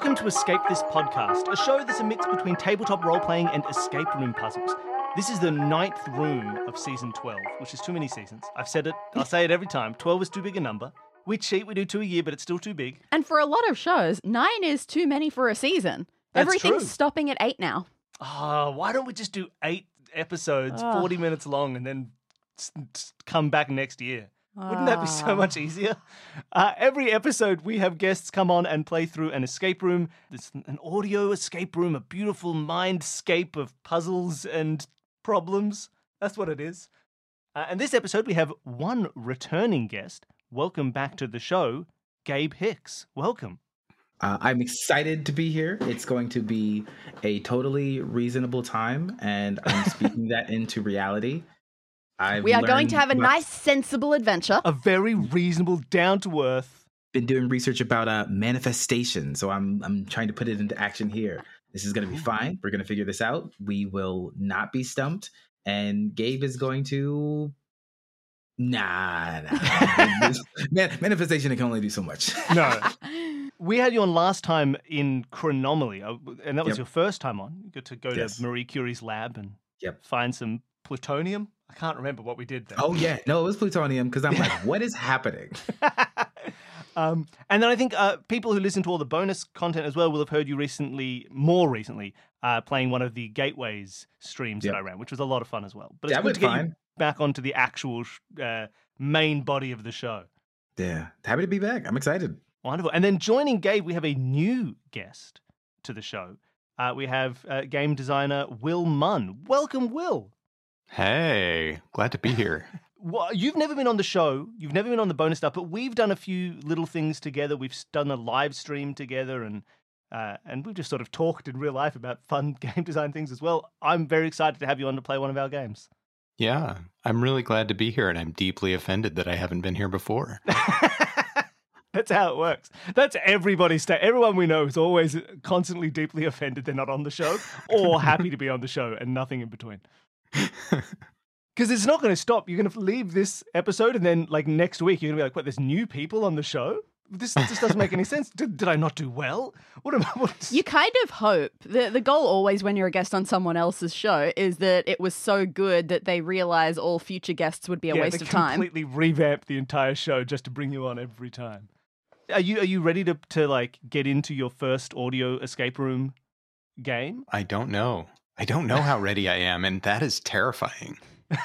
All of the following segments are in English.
Welcome to Escape This Podcast, a show that's a mix between tabletop role playing and escape room puzzles. This is the ninth room of season 12, which is too many seasons. I've said it, I'll say it every time. 12 is too big a number. We cheat, we do two a year, but it's still too big. And for a lot of shows, nine is too many for a season. That's Everything's true. stopping at eight now. Ah, why don't we just do eight episodes, Ugh. 40 minutes long, and then s- s- come back next year? Wouldn't that be so Ah. much easier? Uh, every episode, we have guests come on and play through an escape room. It's an audio escape room, a beautiful mindscape of puzzles and problems. That's what it is. Uh, and this episode, we have one returning guest. Welcome back to the show, Gabe Hicks. Welcome. Uh, I'm excited to be here. It's going to be a totally reasonable time, and I'm speaking that into reality. I've we are going to have a nice, sensible adventure. A very reasonable, down to earth. Been doing research about uh, manifestation, so I'm I'm trying to put it into action here. This is going to be fine. We're going to figure this out. We will not be stumped, and Gabe is going to. Nah, nah. Man, manifestation can only do so much. No. We had you on last time in Chronomaly, uh, and that was Yep. your first time on. You got to go Yes. to Marie Curie's lab and Yep. find some plutonium. I can't remember what we did there. Oh yeah, no, it was plutonium because I'm like, what is happening? um, and then I think uh, people who listen to all the bonus content as well will have heard you recently, more recently, uh, playing one of the Gateways streams Yep. that I ran, which was a lot of fun as well. But it's That good to get you back onto the actual sh- uh, main body of the show. Yeah, happy to be back. I'm excited. Wonderful. And then joining Gabe, we have a new guest to the show. Uh, we have uh, game designer Will Munn. Welcome, Will. Hey, glad to be here. Well, you've never been on the show. You've never been on the bonus stuff, but we've done a few little things together. We've done a live stream together, and uh, and we've just sort of talked in real life about fun game design things as well. I'm very excited to have you on to play one of our games. Yeah, I'm really glad to be here, and I'm deeply offended that I haven't been here before. That's how it works. That's everybody's state. Everyone we know is always constantly deeply offended they're not on the show, or happy to be on the show, and nothing in between. Because it's not going to stop. You're going to leave this episode, and then like next week, you're going to be like, "What? There's new people on the show? This this doesn't make any sense. Did, did I not do well? What am I? What, You kind of hope. The the goal always when you're a guest on someone else's show is that it was so good that they realize all future guests would be a yeah, waste they of time. Completely revamp the entire show just to bring you on every time. Are you are you ready to to like get into your first audio escape room game? I don't know. I don't know how ready I am, and that is terrifying.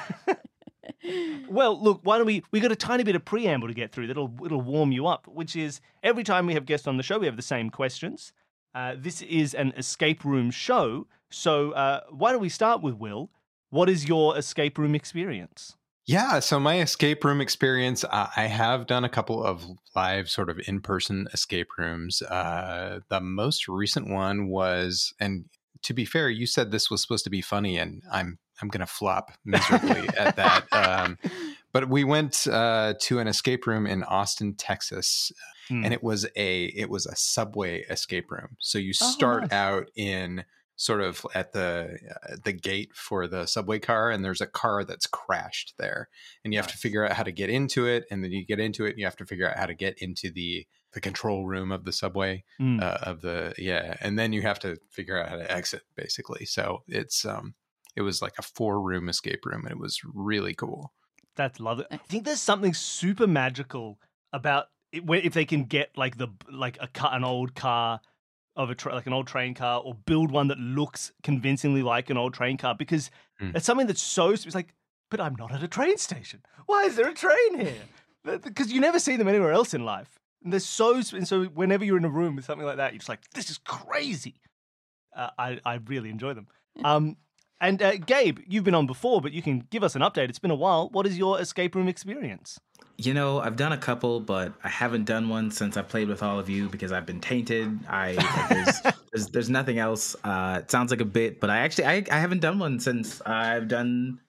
Well, look, why don't we? We got a tiny bit of preamble to get through. That'll it'll warm you up. Which is every time we have guests on the show, we have the same questions. Uh, this is an escape room show, so uh, why don't we start with Will? What is your escape room experience? Yeah, so my escape room experience, uh, I have done a couple of live sort of in person escape rooms. Uh, the most recent one was, and to be fair, you said this was supposed to be funny, and I'm I'm going to flop miserably at that. Um, but we went uh, to an escape room in Austin, Texas, Hmm. and it was a it was a subway escape room. So you Oh, start nice. out in sort of at the uh, the gate for the subway car, and there's a car that's crashed there, and you have to figure out how to get into it, and then you get into it, and you have to figure out how to get into the the control room of the subway Mm. uh, of the yeah, and then you have to figure out how to exit basically. So it's um it was like a four room escape room, and it was really cool. That's lovely. I think there's something super magical about it, when, if they can get like the like a car, an old car of a tra- like an old train car, or build one that looks convincingly like an old train car, because Mm. it's something that's so. It's like, but I'm not at a train station. Why is there a train here? Because you never see them anywhere else in life. And they're so and so. Whenever you're in a room with something like that, you're just like, this is crazy. Uh, I I really enjoy them. Um, and uh, Gabe, you've been on before, but you can give us an update. It's been a while. What is your escape room experience? You know, I've done a couple, but I haven't done one since I played with all of you because I've been tainted. I there's, there's there's nothing else. Uh, it sounds like a bit, but I actually I, I haven't done one since I've done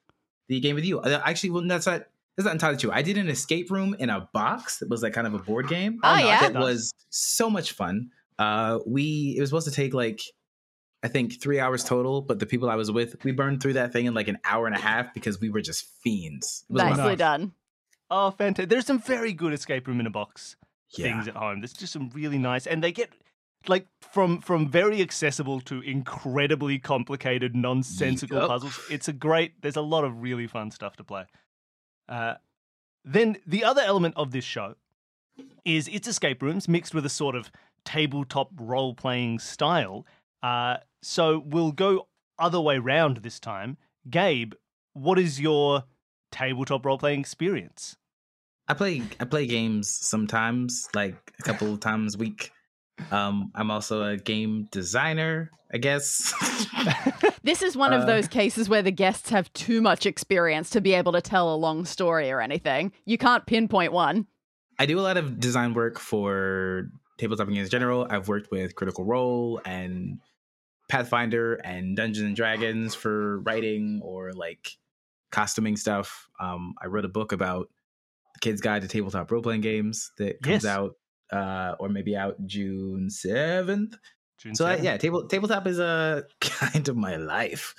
the game with you. Uh, Actually, well, that's not that's not entirely true. I did an escape room in a box that was like kind of a board game. Oh, yeah? that was so much fun. Uh, we it was supposed to take like I think three hours total, but the people I was with, we burned through that thing in like an hour and a half because we were just fiends. It was a lot of Nicely done. Oh, fantastic! There's some very good escape room in a box Yeah. things at home. There's just some really nice, and they get like from from very accessible to incredibly complicated, nonsensical Yep. puzzles. It's a great. There's a lot of really fun stuff to play. Uh, then the other element of this show is it's escape rooms mixed with a sort of tabletop role playing style. Uh, so we'll go other way round this time. Gabe, what is your tabletop role playing experience? I play I play games sometimes, like a couple of times a week. Um, I'm also a game designer, I guess. This is one of Uh, those cases where the guests have too much experience to be able to tell a long story or anything. You can't pinpoint one. I do a lot of design work for tabletop games in general. I've worked with Critical Role and Pathfinder and Dungeons and Dragons for writing or like costuming stuff. Um, I wrote a book about the Kids Guide to Tabletop Role Playing Games that comes Yes. out uh, or maybe out June seventh. June So I, yeah, table tabletop is a kind of my life.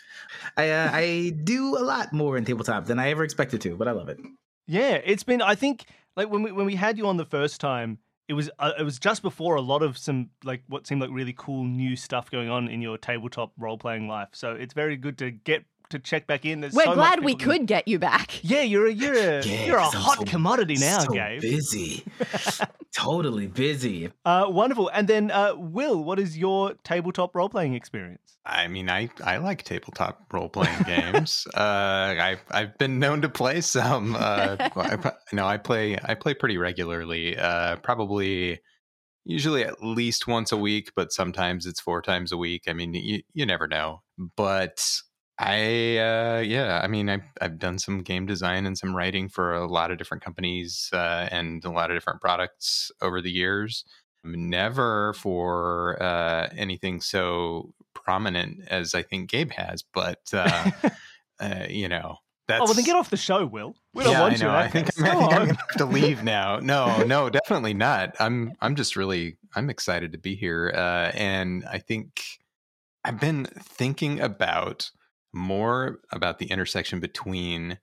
I uh, I do a lot more in tabletop than I ever expected to, but I love it. Yeah, it's been. I think like when we when we had you on the first time, it was uh, it was just before a lot of some like what seemed like really cool new stuff going on in your tabletop role playing life. So it's very good to get to check back in. There's We're so much glad we could get you back. Yeah, you're a you're a Yeah, you're a 'cause I'm hot so- commodity now, so Gabe. busy, totally busy. Uh, wonderful. And then uh, Will, what is your tabletop role playing experience? I mean, I, I like tabletop role playing games. Uh, I've I've been known to play some. Uh, I, no, I play I play pretty regularly. Uh, probably usually at least once a week, but sometimes it's four times a week. I mean, you you never know. But I uh, yeah, I mean, I've I've done some game design and some writing for a lot of different companies uh, and a lot of different products over the years never for uh, anything so prominent as I think Gabe has, but uh, uh, you know, that's oh, well, then get off the show, Will. We don't yeah, want I you. know. in I think. I'm, I think I'm gonna have to leave now. No, no, definitely not. I'm I'm just really I'm excited to be here, uh, and I think I've been thinking about more about the intersection between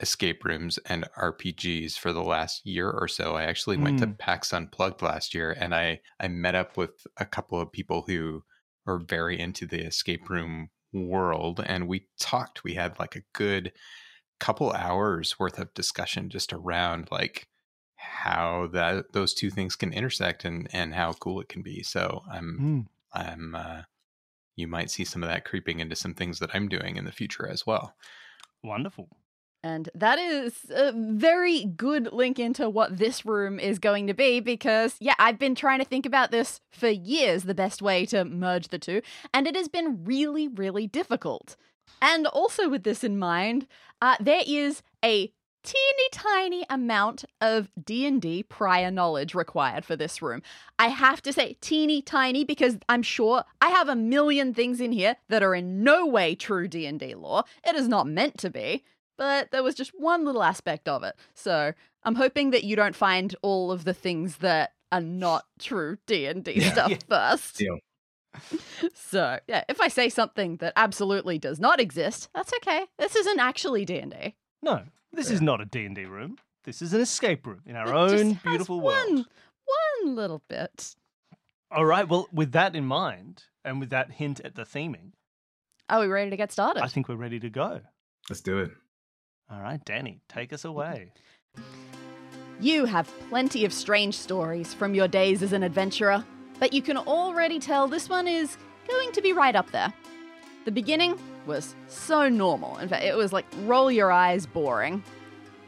escape rooms and RPGs for the last year or so. I actually went to Mm. PAX Unplugged last year, and I I met up with a couple of people who are very into the escape room world, and we talked. We had like a good couple hours worth of discussion just around like how that those two things can intersect and and how cool it can be. So I'm Mm, I'm uh, you might see some of that creeping into some things that I'm doing in the future as well. wonderful. And that is a very good link into what this room is going to be because, yeah, I've been trying to think about this for years, the best way to merge the two, and it has been really, really difficult. And also, with this in mind, uh, there is a teeny tiny amount of D&D prior knowledge required for this room. I have to say teeny tiny because I'm sure I have a million things in here that are in no way true D&D lore. It is not meant to be but there was just one little aspect of it. So I'm hoping that you don't find all of the things that are not true D and D Yeah. stuff Yeah. first. Deal. So yeah, if I say something that absolutely does not exist, that's okay. This isn't actually D and D. No, this is not a D&D room. This is an escape room in our It just own has beautiful one, world. One little bit. All right. Well, with that in mind, and with that hint at the theming, Are we ready to get started? I think we're ready to go. Let's do it. All right, Dani, take us away. You have plenty of strange stories from your days as an adventurer, but you can already tell this one is going to be right up there. The beginning was so normal. In fact, it was like roll your eyes boring.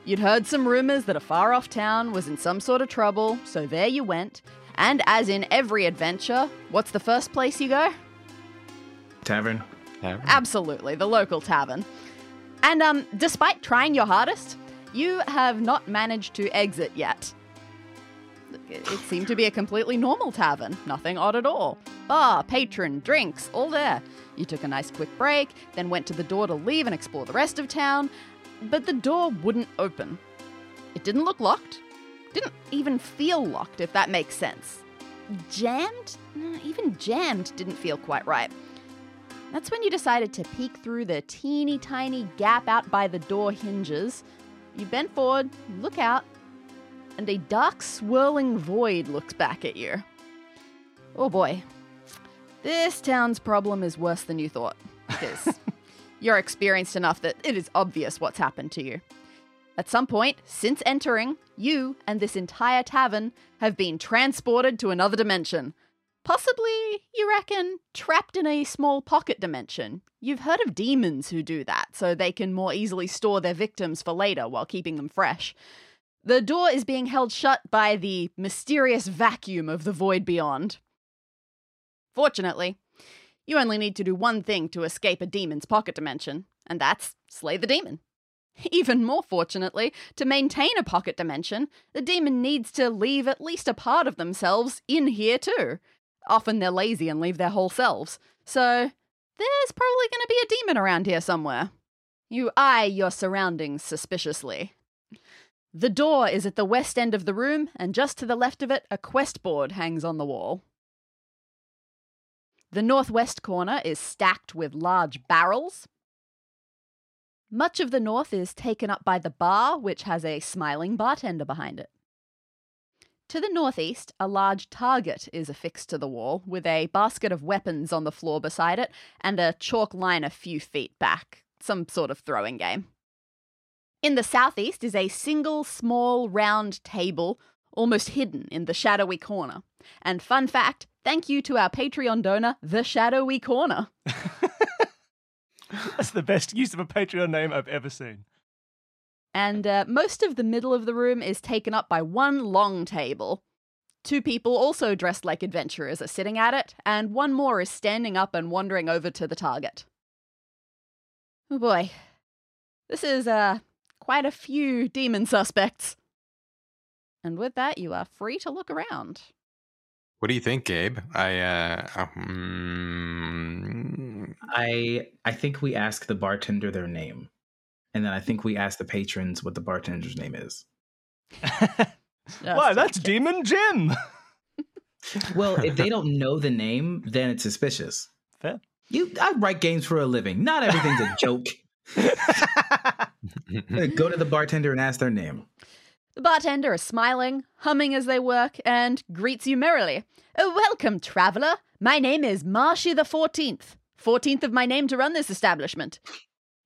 You'd heard some rumors that a far off town was in some sort of trouble, so there you went. And as in every adventure, what's the first place you go? Tavern. tavern. Absolutely, the local tavern. And um, despite trying your hardest, you have not managed to exit yet. It seemed to be a completely normal tavern, nothing odd at all. Bar, patron, drinks, all there. You took a nice quick break, then went to the door to leave and explore the rest of town, but the door wouldn't open. It didn't look locked, didn't even feel locked, if that makes sense. Jammed? Even jammed didn't feel quite right. That's when you decided to peek through the teeny tiny gap out by the door hinges. You bent forward, look out, and a dark swirling void looks back at you. Oh boy. This town's problem is worse than you thought. Because you're experienced enough that it is obvious what's happened to you. At some point, since entering, you and this entire tavern have been transported to another dimension. Possibly, you reckon, trapped in a small pocket dimension. You've heard of demons who do that, so they can more easily store their victims for later while keeping them fresh. The door is being held shut by the mysterious vacuum of the void beyond. Fortunately, you only need to do one thing to escape a demon's pocket dimension, and that's slay the demon. Even more fortunately, to maintain a pocket dimension, the demon needs to leave at least a part of themselves in here too. Often they're lazy and leave their whole selves, so there's probably going to be a demon around here somewhere. You eye your surroundings suspiciously. The door is at the west end of the room, and just to the left of it, a quest board hangs on the wall. The northwest corner is stacked with large barrels. Much of the north is taken up by the bar, which has a smiling bartender behind it. To the northeast, a large target is affixed to the wall, with a basket of weapons on the floor beside it and a chalk line a few feet back, some sort of throwing game. In the southeast is a single small round table, almost hidden in the shadowy corner. And fun fact thank you to our Patreon donor, The Shadowy Corner. That's the best use of a Patreon name I've ever seen. And uh, most of the middle of the room is taken up by one long table. Two people, also dressed like adventurers, are sitting at it, and one more is standing up and wandering over to the target. Oh boy. This is uh, quite a few demon suspects. And with that, you are free to look around. What do you think, Gabe? I uh, um, I I think we ask the bartender their name, and then I think we ask the patrons what the bartender's name is. Why, that's Demon Jim. Well, if they don't know the name, then it's suspicious. Fair. You, I write games for a living. Not everything's a joke. Go to the bartender and ask their name. The bartender is smiling, humming as they work, and greets you merrily. Oh, welcome, traveler. My name is Marshy the 14th. 14th of my name to run this establishment.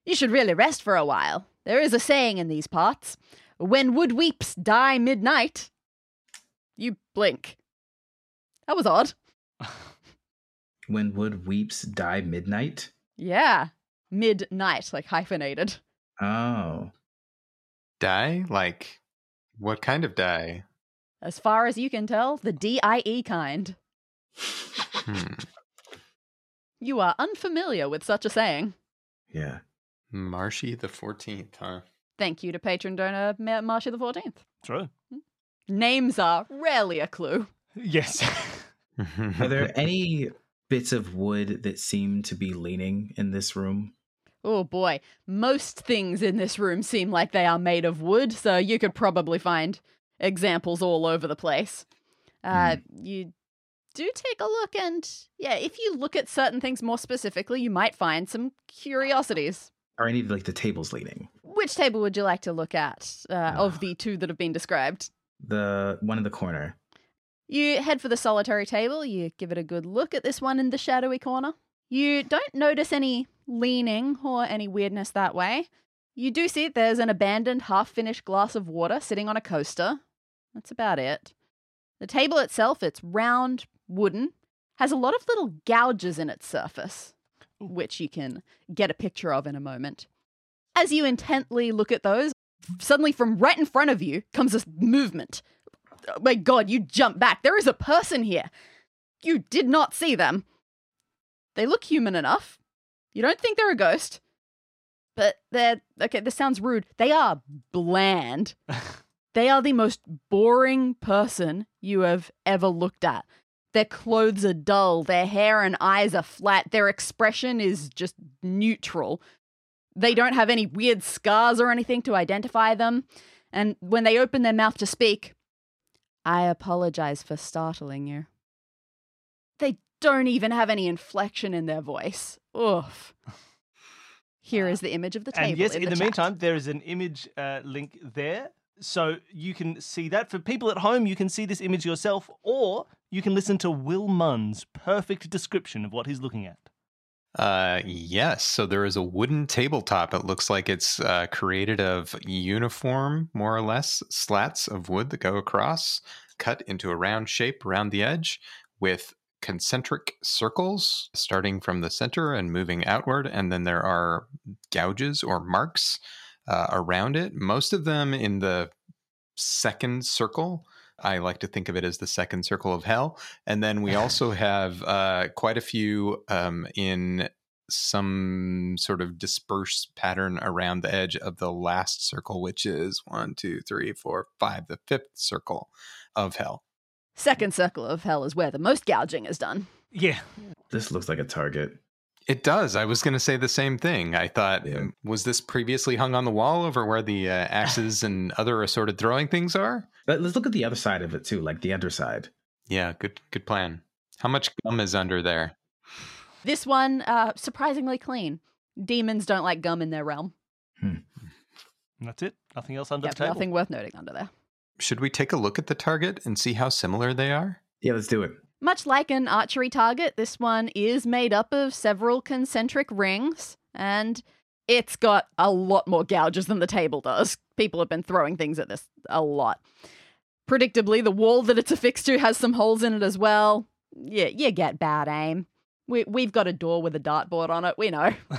You should really rest for a while. There is a saying in these parts when wood weeps, die midnight. You blink. That was odd. When wood weeps, die midnight. Yeah. Midnight, like hyphenated. Oh, die? Like, what kind of die? As far as you can tell, the DIE kind. Hmm. You are unfamiliar with such a saying. yeah. Marshy the 14th, huh? Thank you to patron donor Ma- Marsha the 14th. True. Names are rarely a clue. Yes. Are there any bits of wood that seem to be leaning in this room? Oh boy, most things in this room seem like they are made of wood, so you could probably find examples all over the place. Uh, You do take a look, and yeah, if you look at certain things more specifically, you might find some curiosities. Are any of like the tables leaning? Which table would you like to look at uh, of Ah. the two that have been described? The one in the corner. You head for the solitary table, you give it a good look at this one in the shadowy corner. You don't notice any leaning or any weirdness that way. You do see there's an abandoned, half finished glass of water sitting on a coaster. That's about it. The table itself, it's round, wooden, has a lot of little gouges in its surface, which you can get a picture of in a moment. As you intently look at those, suddenly from right in front of you comes this movement. Oh my god, you jump back. There is a person here. You did not see them. They look human enough. You don't think they're a ghost. But they're okay, this sounds rude. They are bland. they are the most boring person you have ever looked at. Their clothes are dull, their hair and eyes are flat, their expression is just neutral. They don't have any weird scars or anything to identify them. And when they open their mouth to speak, I apologize for startling you. They don't even have any inflection in their voice. Oof. Here is the image of the table. and yes, in, in the, chat. meantime, there is an image uh, link there. So you can see that. For people at home, you can see this image yourself, or you can listen to Will Munn's perfect description of what he's looking at. Uh, yes. So there is a wooden tabletop. It looks like it's uh, created of uniform, more or less, slats of wood that go across, cut into a round shape around the edge, with concentric circles starting from the center and moving outward. And then there are gouges or marks uh, around it, most of them in the second circle. I like to think of it as the second circle of hell. And then we also have uh, quite a few um, in some sort of dispersed pattern around the edge of the last circle, which is one, two, three, four, five, the fifth circle of hell. Second circle of hell is where the most gouging is done. Yeah. This looks like a target. It does. I was going to say the same thing. I thought, Yeah. um, was this previously hung on the wall over where the uh, axes and other assorted throwing things are? But let's look at the other side of it too, like the underside. Yeah, good, good plan. How much gum is under there? This one, uh, surprisingly clean. Demons don't like gum in their realm. And that's it. Nothing else under Yep, the table. nothing worth noting under there. Should we take a look at the target and see how similar they are? Yeah, let's do it. Much like an archery target, this one is made up of several concentric rings, and it's got a lot more gouges than the table does. People have been throwing things at this a lot. Predictably, the wall that it's affixed to has some holes in it as well. Yeah, you get bad aim. We, we've got a door with a dartboard on it, we know.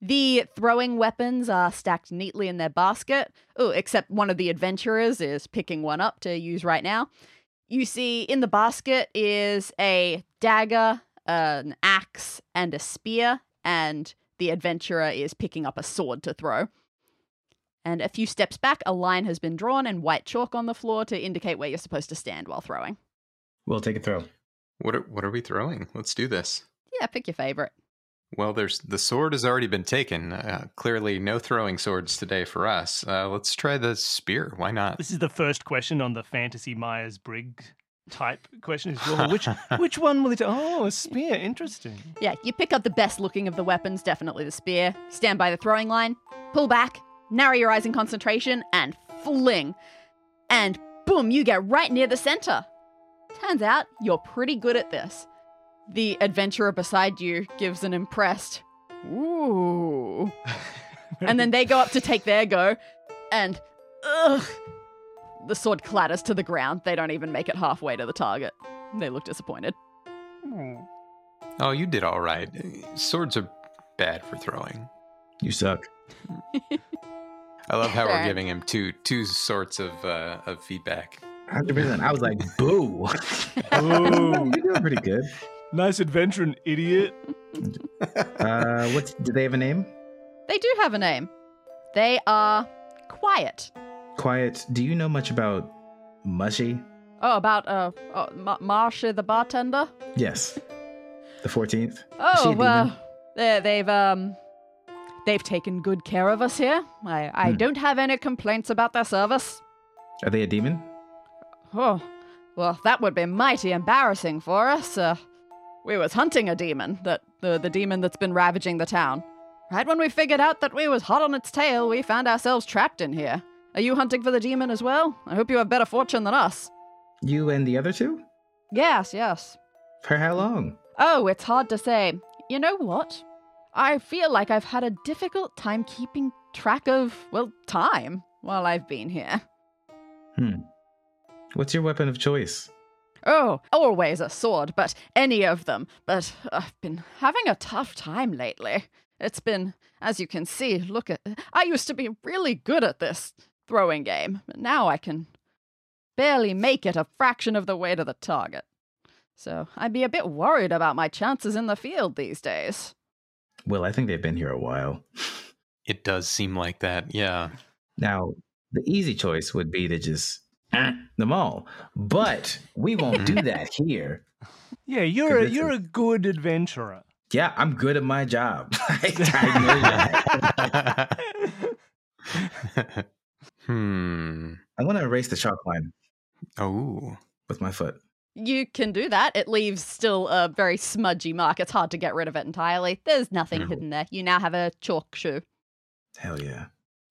The throwing weapons are stacked neatly in their basket. Oh, except one of the adventurers is picking one up to use right now. You see in the basket is a dagger, an axe, and a spear, and the adventurer is picking up a sword to throw. And a few steps back, a line has been drawn and white chalk on the floor to indicate where you're supposed to stand while throwing. We'll take a throw. What are, what are we throwing? Let's do this. Yeah, pick your favorite. Well, there's the sword has already been taken. Uh, clearly, no throwing swords today for us. Uh, let's try the spear. Why not? This is the first question on the fantasy Myers Briggs type question. Is well, which which one will it? Oh, a spear. Interesting. Yeah, you pick up the best looking of the weapons, definitely the spear. Stand by the throwing line, pull back, narrow your eyes in concentration, and fling. And boom, you get right near the center. Turns out you're pretty good at this. The adventurer beside you gives an impressed, ooh. and then they go up to take their go, and ugh. The sword clatters to the ground. They don't even make it halfway to the target. They look disappointed. Oh, you did all right. Swords are bad for throwing. You suck. I love how we're giving him two two sorts of uh, of feedback. 100%. I was like, boo. Ooh, You're doing pretty good. Nice adventuring idiot. Uh, what's, do they have a name? They do have a name. They are Quiet. Quiet. Do you know much about Mushy? Oh, about uh, uh Ma- Marsha the bartender. Yes. The 14th? Oh, well, they they've um, they've taken good care of us here. I I Hmm. don't have any complaints about their service. Are they a demon? Oh, well, that would be mighty embarrassing for us. Uh, we was hunting a demon, that the the demon that's been ravaging the town. Right when we figured out that we was hot on its tail, we found ourselves trapped in here. Are you hunting for the demon as well? I hope you have better fortune than us. You and the other two? Yes, yes. For how long? Oh, it's hard to say. You know what? I feel like I've had a difficult time keeping track of, well, time while I've been here. Hmm. What's your weapon of choice? Oh, always a sword, but any of them. But I've been having a tough time lately. It's been, as you can see, look at. I used to be really good at this throwing game, but now I can barely make it a fraction of the way to the target. So I'd be a bit worried about my chances in the field these days. Well, I think they've been here a while. It does seem like that. Yeah. Now, the easy choice would be to just them all, but we won't do that here. Yeah, you're a, you're a good adventurer. Yeah, I'm good at my job. I know that. hmm. I want to erase the chalk line Oh. with my foot. You can do that. It leaves still a very smudgy mark. It's hard to get rid of it entirely. There's nothing Mhm. hidden there. You now have a chalk shoe. Hell yeah.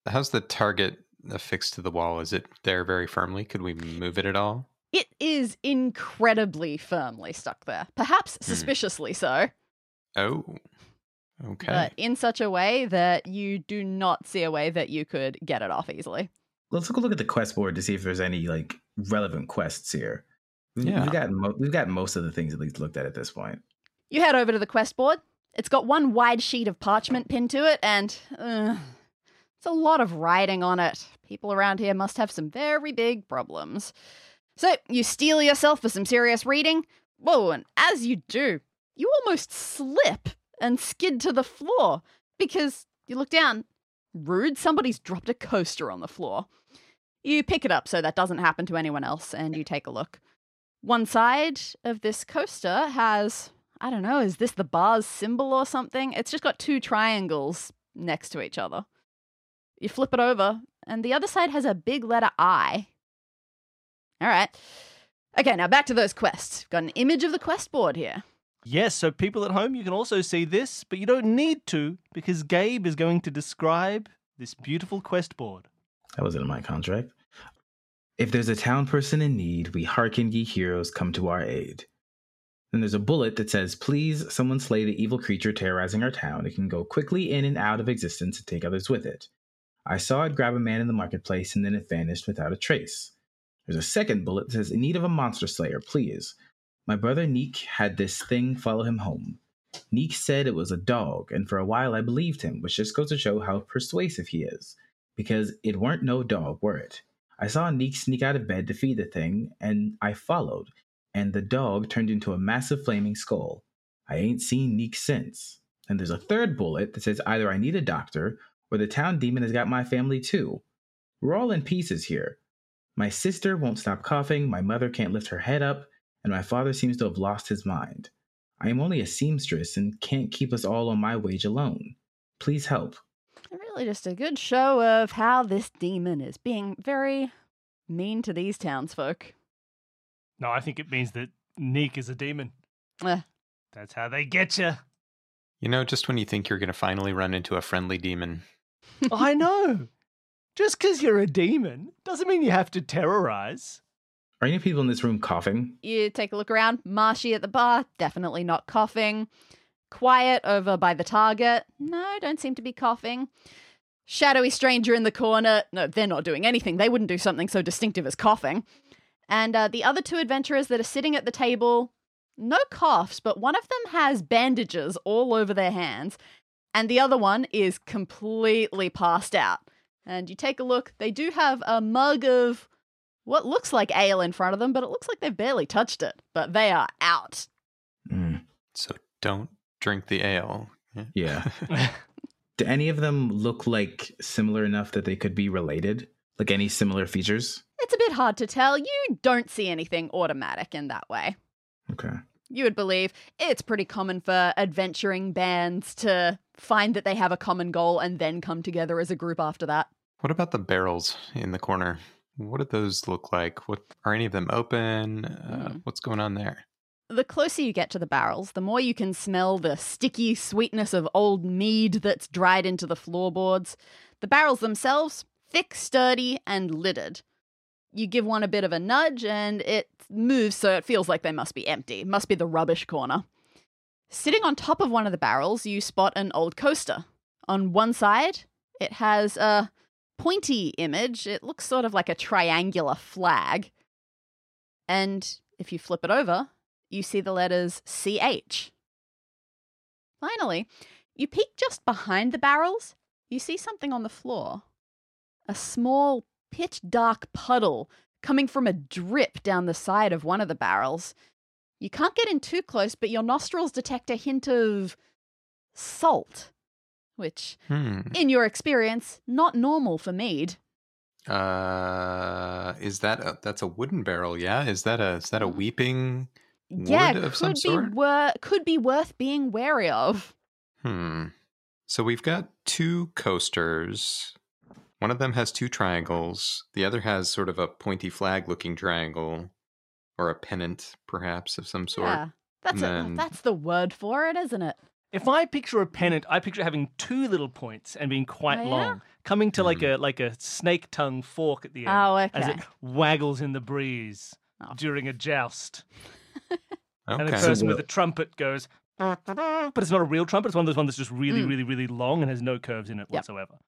How's the target affixed to the wall? Is it there very firmly? Could we move it at all? It is incredibly firmly stuck there, perhaps suspiciously so, Oh. Okay. but in such a way that you do not see a way that you could get it off easily. Let's take a look at the quest board to see if there's any like relevant quests here. We- Yeah. We've got mo- we've got most of the things at least looked at at this point. You head over to the quest board. It's got one wide sheet of parchment pinned to it, and uh, it's a lot of writing on it. People around here must have some very big problems. So you steel yourself for some serious reading. Whoa, and as you do, you almost slip and skid to the floor because you look down. Rude, somebody's dropped a coaster on the floor. You pick it up so that doesn't happen to anyone else, and you take a look. One side of this coaster has, I don't know, is this the bar's symbol or something? It's just got two triangles next to each other. You flip it over, and the other side has a big letter I. All right. Okay, now back to those quests. Got an image of the quest board here. Yes, so people at home, you can also see this, but you don't need to because Gabe is going to describe this beautiful quest board. That wasn't in my contract. If there's a town person in need, we hearken ye heroes come to our aid. Then there's a bullet that says, Please, someone slay the evil creature terrorizing our town. It can go quickly in and out of existence and take others with it. I saw it grab a man in the marketplace and then it vanished without a trace. There's a second bullet that says, In need of a monster slayer, please. My brother Neek had this thing follow him home. Neek said it was a dog, and for a while I believed him, which just goes to show how persuasive he is because it weren't no dog, were it? I saw Neek sneak out of bed to feed the thing, and I followed, and the dog turned into a massive flaming skull. I ain't seen Neek since. And there's a third bullet that says either I need a doctor, or the town demon has got my family too. We're all in pieces here. My sister won't stop coughing, my mother can't lift her head up, and my father seems to have lost his mind. I am only a seamstress and can't keep us all on my wage alone. Please help. Really, just a good show of how this demon is being very mean to these townsfolk. No, I think it means that Neek is a demon. Eh. That's how they get you. you know, just when you think you're going to finally run into a friendly demon. I know. Just because you're a demon doesn't mean you have to terrorize. Are any people in this room coughing? You take a look around. Marshy at the bar, definitely not coughing. Quiet over by the target. No, don't seem to be coughing. Shadowy stranger in the corner. No, they're not doing anything. They wouldn't do something so distinctive as coughing. And uh, the other two adventurers that are sitting at the table, no coughs, but one of them has bandages all over their hands, and the other one is completely passed out. And you take a look, they do have a mug of what looks like ale in front of them, but it looks like they've barely touched it. But they are out. Mm, So don't drink the ale. yeah. Do any of them look like similar enough that they could be related? Like any similar features? It's a bit hard to tell. You don't see anything automatic in that way. Okay. You would believe it's pretty common for adventuring bands to find that they have a common goal and then come together as a group after that. What about the barrels in the corner? What do those look like? What are any of them open? Uh, Hmm. What's going on there? The closer you get to the barrels, the more you can smell the sticky sweetness of old mead that's dried into the floorboards. The barrels themselves, thick, sturdy, and lidded. You give one a bit of a nudge and it moves so it feels like they must be empty. Must be the rubbish corner. Sitting on top of one of the barrels, you spot an old coaster. On one side, it has a pointy image. It looks sort of like a triangular flag. And if you flip it over, you see the letters CH. Finally, you peek just behind the barrels. You see something on the floor. A small, pitch dark puddle coming from a drip down the side of one of the barrels. You can't get in too close, but your nostrils detect a hint of salt, which, Hmm. in your experience, not normal for mead. Uh, is that a, that's a wooden barrel? Yeah. Is that a is that a weeping? yeah, Wood of could be sort? wor- could be worth being wary of. Hmm. So we've got two coasters. One of them has two triangles. The other has sort of a pointy flag-looking triangle, or a pennant, perhaps of some sort. Yeah, that's And a, that's the word for it, isn't it? If I picture a pennant, I picture it having two little points and being quite Oh, yeah? long, coming to like Hmm. a like a snake tongue fork at the end Oh, okay. as it waggles in the breeze. during a joust. And a Okay. So person with we'll- a trumpet goes, but it's not a real trumpet. It's one of those ones that's just really, Mm. really, really long and has no curves in it Yep. whatsoever.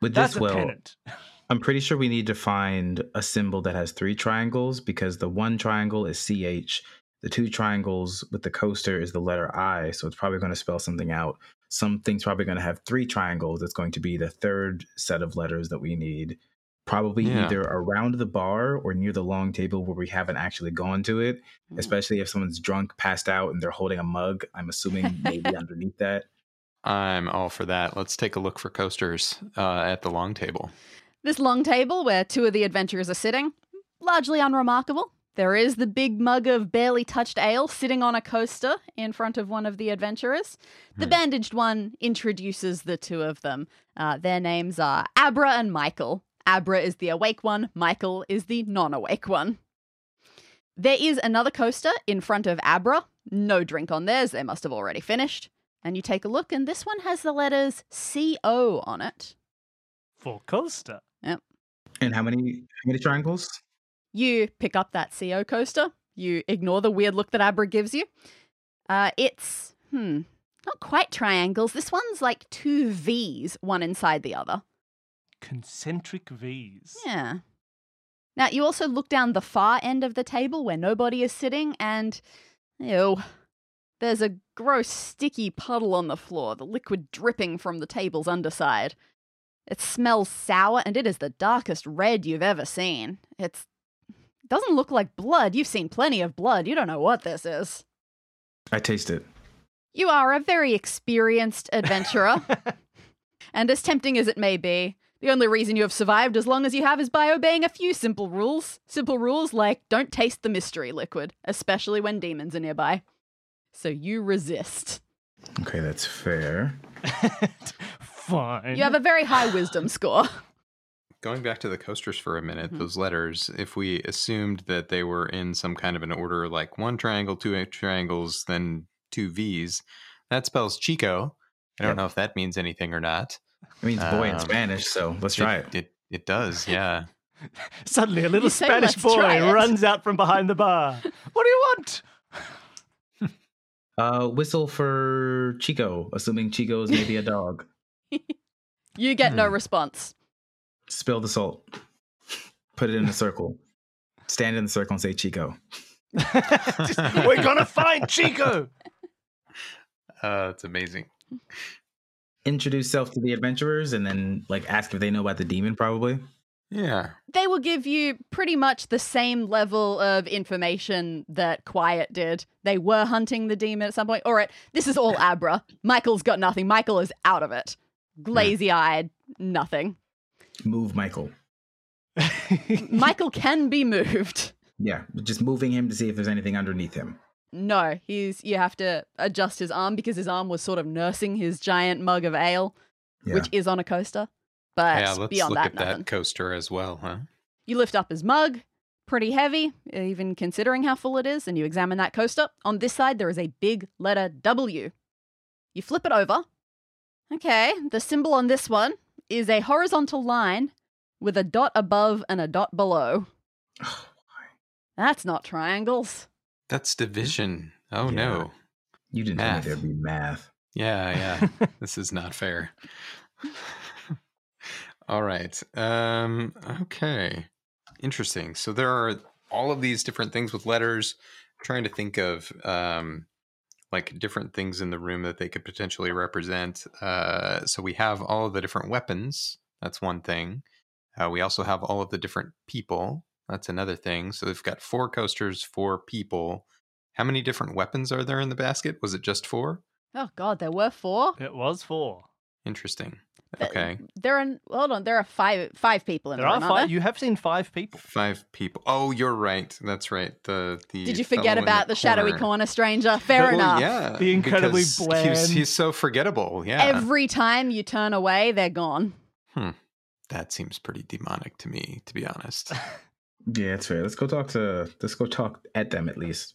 With That's this a will, pennant. I'm pretty sure we need to find a symbol that has three triangles because the one triangle is CH. The two triangles with the coaster is the letter I, so it's probably going to spell something out. Something's probably going to have three triangles. It's going to be the third set of letters that we need. Probably Yeah. either around the bar or near the long table where we haven't actually gone to it, Mm. especially if someone's drunk, passed out, and they're holding a mug. I'm assuming maybe underneath that. I'm all for that. Let's take a look for coasters uh, at the long table. This long table where two of the adventurers are sitting, largely unremarkable. There is the big mug of barely touched ale sitting on a coaster in front of one of the adventurers. The Hmm. bandaged one introduces the two of them. Uh, their names are Abra and Michael. Abra is the awake one, Michael is the non awake one. There is another coaster in front of Abra. No drink on theirs, they must have already finished. And you take a look, and this one has the letters CO on it. For coaster. And how many how many triangles? You pick up that CO coaster. You ignore the weird look that Abra gives you. Uh, it's, hmm, not quite triangles. This one's like two V's, one inside the other. Concentric V's. Yeah. Now, you also look down the far end of the table where nobody is sitting, and, ew, there's a gross, sticky puddle on the floor, the liquid dripping from the table's underside. It smells sour, and it is the darkest red you've ever seen. It's doesn't look like blood. You've seen plenty of blood. You don't know what this is. I taste it. You are a very experienced adventurer, and as tempting as it may be, the only reason you have survived as long as you have is by obeying a few simple rules. Simple rules like don't taste the mystery liquid, especially when demons are nearby. So you resist. Okay, that's fair. Fine. You have a very high wisdom score. Going back to the coasters for a minute, Mhm. those letters, if we assumed that they were in some kind of an order like one triangle, two triangles, then two V's, that spells Chico. I don't Yep. know if that means anything or not. It means boy in Um, Spanish, so let's try it. It, it, it does, yeah. Suddenly, a little say, Spanish boy runs out from behind the bar. What do you want? Uh, whistle for Chico, assuming Chico is maybe a dog. You get no Hmm. response. Spill the salt. Put it in a circle. Stand in the circle and say Chico. Just, We're gonna find Chico. Uh, it's amazing. Introduce self to the adventurers and then like ask if they know about the demon, probably. Yeah. They will give you pretty much the same level of information that Quiet did. They were hunting the demon at some point. All right, this is all Abra. Michael's got nothing. Michael is out of it. Glazy eyed, nothing. Move Michael. Michael can be moved. Yeah, just moving him to see if there's anything underneath him. No, he's you have to adjust his arm because his arm was sort of nursing his giant mug of ale, Yeah. which is on a coaster. But yeah, let's beyond look that, at nothing. that coaster as well, huh? You lift up his mug, pretty heavy, even considering how full it is, and you examine that coaster. On this side, there is a big letter W. You flip it over. Okay, the symbol on this one is a horizontal line with a dot above and a dot below. That's not triangles. That's division. Oh Yeah. no. you didn't Math. tell me there'd be math. Yeah, yeah. this is not fair. all right. Um, okay. Interesting. So there are all of these different things with letters. trying to think of um, like different things in the room that they could potentially represent. Uh, so we have all of the different weapons. That's one thing. Uh, we also have all of the different people. That's another thing. So they've got four coasters, four people. How many different weapons are there in the basket? Was it just four? Oh god, there were four. it was four. Interesting. Th- Okay. There are hold on, there are five five people in There the are five. there? You have seen five people. Five people. Oh, you're right. That's right. The the Did you forget about the, shadowy corner. corner stranger? Fair Well, enough. Yeah. The incredibly because bland- He's, he's so forgettable. Yeah. Every time you turn away, they're gone. Hmm. that seems pretty demonic to me, to be honest. Yeah, it's fair. Let's go talk to. Let's go talk at them at least.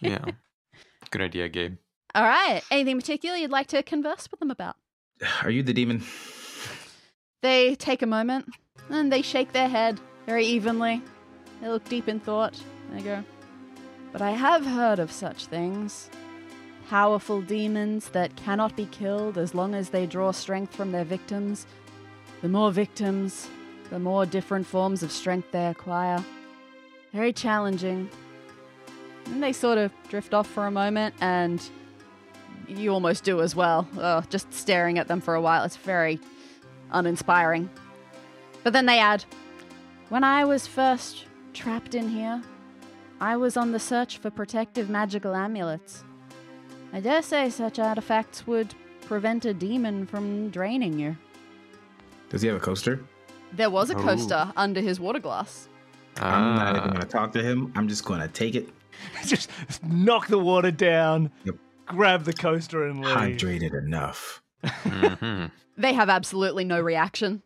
Yeah. Good idea, Gabe. All right. Anything particular you'd like to converse with them about? Are you the demon? They take a moment and they shake their head very evenly. They look deep in thought They go, But I have heard of such things. Powerful demons that cannot be killed as long as they draw strength from their victims. The more victims, the more different forms of strength they acquire. Very challenging. And they sort of drift off for a moment, and you almost do as well. Oh, just staring at them for a while. It's very uninspiring. But then they add When I was first trapped in here, I was on the search for protective magical amulets. I dare say such artifacts would prevent a demon from draining you. Does he have a coaster? There was a Oh. coaster under his water glass. I'm not even Ah, going to talk to him. I'm just going to take it, Just knock the water down, Yep. Grab the coaster, and leave. hydrated enough. mhm. They have absolutely no reaction.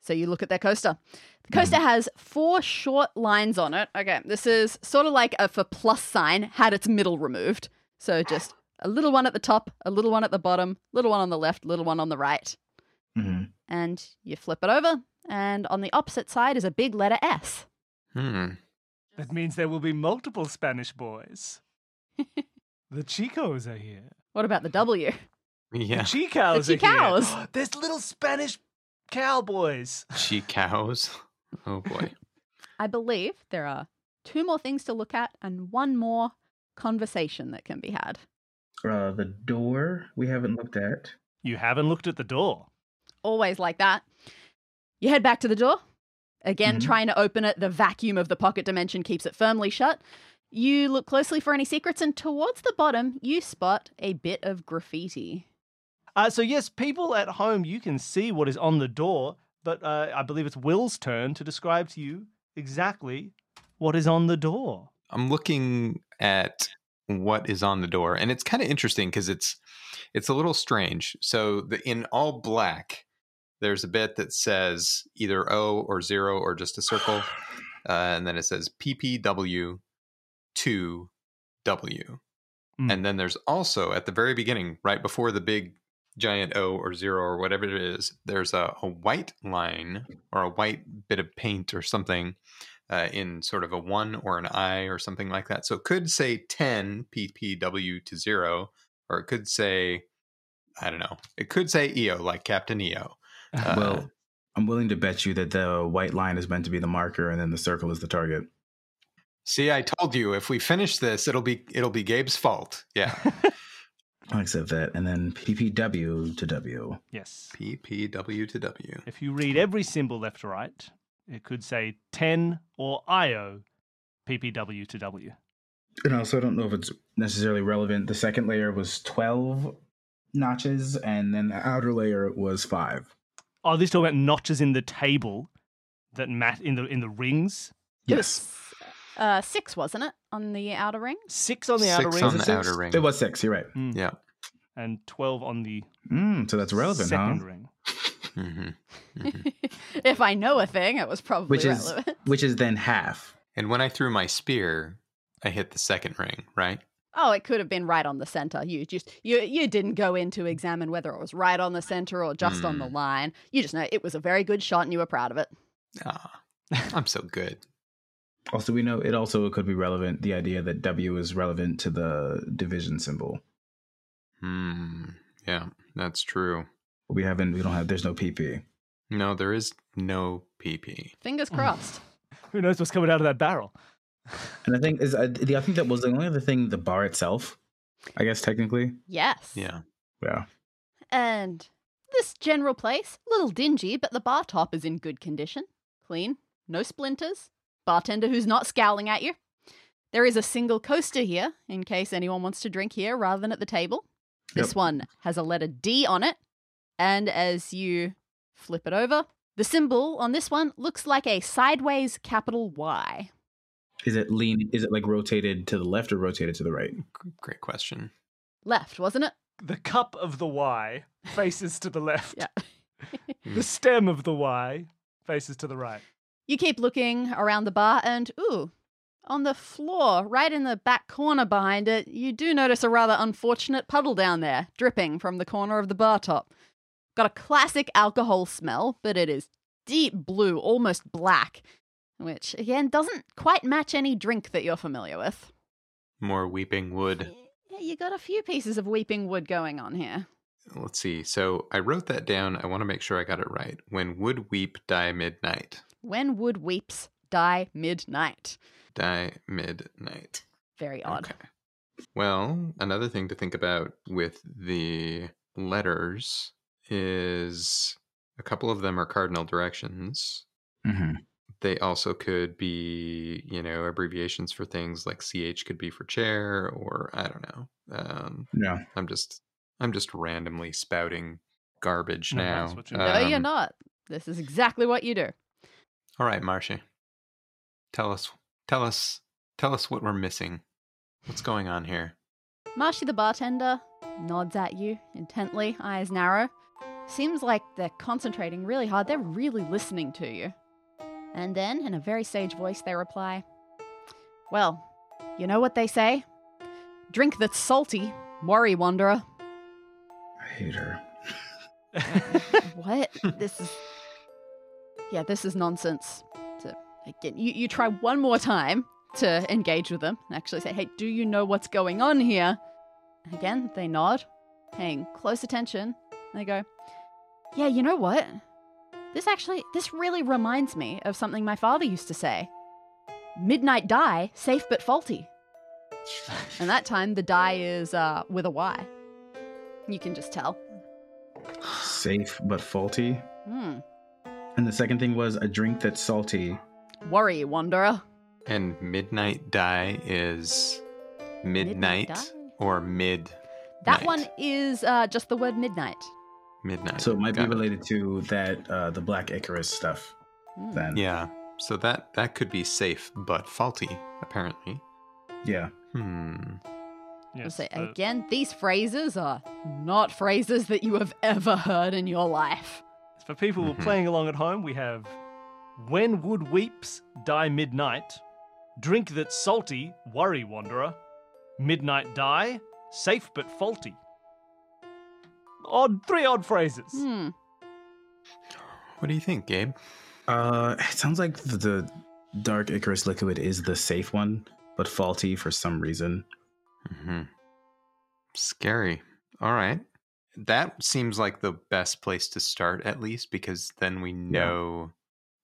So you look at their coaster. The coaster has four short lines on it. Okay, this is sort of like a a plus sign had its middle removed. So just a little one at the top, a little one at the bottom, little one on the left, little one on the right. hmm And you flip it over, and on the opposite side is a big letter S. Hmm. That means there will be multiple Spanish boys. the Chicos are here. What about the W? Yeah. The Chicos The are here. Chicos. There's little Spanish cowboys. She cows. Oh boy. I believe there are two more things to look at and one more conversation that can be had. Uh, the door we haven't looked at. You haven't looked at the door. always like that. You head back to the door. Again, Mhm. trying to open it, the vacuum of the pocket dimension keeps it firmly shut. You look closely for any secrets, and towards the bottom, you spot a bit of graffiti. Uh, so yes, people at home, you can see what is on the door, but uh, I believe it's Will's turn to describe to you exactly what is on the door. I'm looking at what is on the door, and it's kind of interesting because it's it's a little strange. So the in all black, there's a bit that says either O or zero or just a circle, uh, and then it says PPW two W, Mm. and then there's also at the very beginning, right before the big giant O or zero or whatever it is, there's a, a white line or a white bit of paint or something uh, in sort of a one or an I or something like that. So it could say 10 PPW to zero, or it could say, I don't know, it could say EO like Captain EO. Uh, well, I'm willing to bet you that the white line is meant to be the marker and then the circle is the target. See, I told you if we finish this, it'll be it'll be Gabe's fault. Yeah, I'll accept that. And then PPW to W. yes. PPW to W. If you read every symbol left to right, it could say 10 or IO PPW to W. And also, I don't know if it's necessarily relevant. The second layer was 12 notches, and then the outer layer was five. Oh, this talking about notches in the table that mat in the in the rings. It Yes. Was uh, six, wasn't it, on the outer ring? Six on the Six outer on the six? outer ring. It was six, you're right. Mm. Yeah. and 12 on the Mm, so that's relevant, huh? second ring. hmm if I know a thing, it was probably Which is relevant. which is then half. And when I threw my spear, I hit the second ring, right? Oh, it could have been right on the center. You just you you didn't go in to examine whether it was right on the center or just on the Hmm. line. You just know it was a very good shot and you were proud of it. Ah, I'm so good. Also, we know it also could be relevant. The idea that W is relevant to the division symbol. Hmm. Yeah, that's true. We haven't. We don't have. There's no PP. No, there is no PP. Fingers crossed. Who knows what's coming out of that barrel? And I think is uh, the, I think that was the only other thing. The bar itself, I guess technically. yes. Yeah. Yeah. And this general place, little dingy, but the bar top is in good condition. Clean, no splinters. Bartender who's not scowling at you. There is a single coaster here, in case anyone wants to drink here rather than at the table. This Yep. one has a letter D on it, and as you flip it over, the symbol on this one looks like a sideways capital Y. Is it lean? Is it like rotated to the left or rotated to the right? Great question. Left, wasn't it? The cup of the Y faces to the left. Yeah. the stem of the Y faces to the right. You keep looking around the bar, and ooh, on the floor, right in the back corner behind it, you do notice a rather unfortunate puddle down there, dripping from the corner of the bar top. Got a classic alcohol smell, but it is deep blue, almost black. which again doesn't quite match any drink that you're familiar with. More weeping wood. Yeah, you got a few pieces of weeping wood going on here. Let's see. So I wrote that down. I want to make sure I got it right. When wood weep die midnight? When wood weeps, die midnight. Die midnight. Very odd. Okay. Well, another thing to think about with the letters is a couple of them are cardinal directions. hmm They also could be, you know, abbreviations for things like CH could be for chair or I don't know. Um, Yeah. I'm just I'm just randomly spouting garbage No, now. that's what No, you're Um, not. This is exactly what you do. All right, Marshy. Tell us tell us tell us what we're missing. What's going on here? Marshy the bartender nods at you intently, eyes narrow. Seems like they're concentrating really hard. They're really listening to you. And then, in a very sage voice, they reply, Well, you know what they say? Drink that's salty, worry, wanderer. I hate her. what? This is. Yeah, this is nonsense. To again, you, you try one more time to engage with them and actually say, "Hey, do you know what's going on here?" Again, they nod, paying close attention. They go, "Yeah, you know what? This actually, this really reminds me of something my father used to say. Midnight die, safe but faulty." And that time, the die is uh, with a Y. You can just tell. Safe but faulty. Hmm. And the second thing was a drink that's salty. Worry, wanderer. And midnight die is midnight, die? or mid That one is uh, just the word midnight. midnight. So it might be Got it. related to that uh the black ichorous stuff Hmm. then. Yeah. So that that could be safe but faulty, apparently. Yeah. Hmm. I'll Yes, say the- again, these phrases are not phrases that you have ever heard in your life. For people Mhm. playing along at home, we have When Wood Weeps, Die Midnight, Drink That's Salty, Worry Wanderer, Midnight Die, Safe But Faulty. Odd, three odd phrases. Hmm. What do you think, Gabe? Uh it sounds like the, the dark ichorous liquid is the safe one, but faulty for some reason. hmm Scary. All right. That seems like the best place to start, at least, because then we know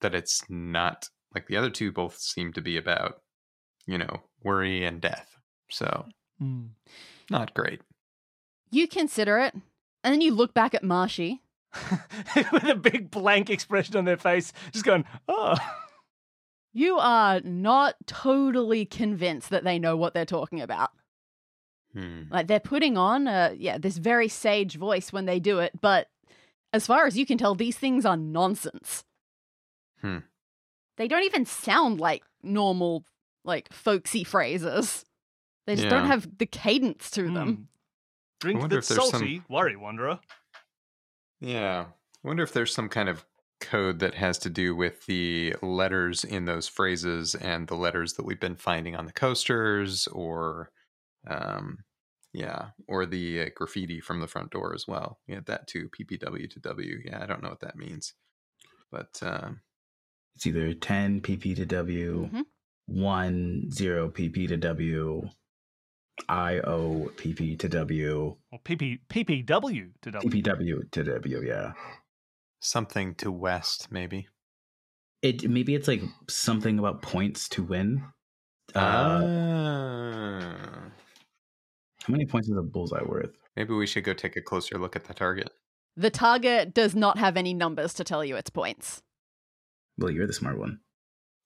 that it's not like the other two both seem to be about, you know, worry and death. So, Hmm. not great. You consider it, and then you look back at Marshy. With a big blank expression on their face, just going, oh. You are not totally convinced that they know what they're talking about. Hmm. Like they're putting on, uh, yeah, this very sage voice when they do it, but as far as you can tell, these things are nonsense. Hmm. They don't even sound like normal, like folksy phrases. They just don't have the cadence to them. Hmm. Drink wonder That's if there's some- Salty, Worry Wanderer. Yeah. I wonder if there's some kind of code that has to do with the letters in those phrases and the letters that we've been finding on the coasters or um yeah, or the uh, graffiti from the front door as well. Yeah, that too, PPW to W. Yeah, I don't know what that means. But um It's either 10 pp to W, Mhm. 1 0 pp to W, I O pp to W, Or PP, PPW to double. PPW to W, yeah. something to west maybe. It maybe it's like something about points to win. Uh, Ah. How many points is a bullseye worth? maybe we should go take a closer look at the target. The target does not have any numbers to tell you its points. Well, you're the smart one.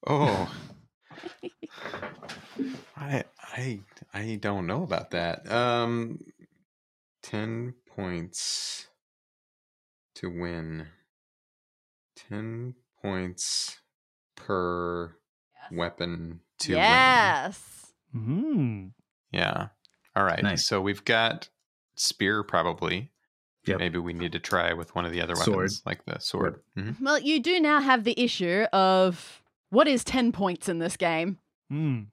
Oh. I I I don't know about that. Um 10 points to win. 10 points per weapon to win. yes. Hmm. Yeah. All right. Nice. So we've got spear probably. Yep. Maybe we need to try with one of the other Sword. weapons like the sword. Mhm. Well, you do now have the issue of what is 10 points in this game? Hmm.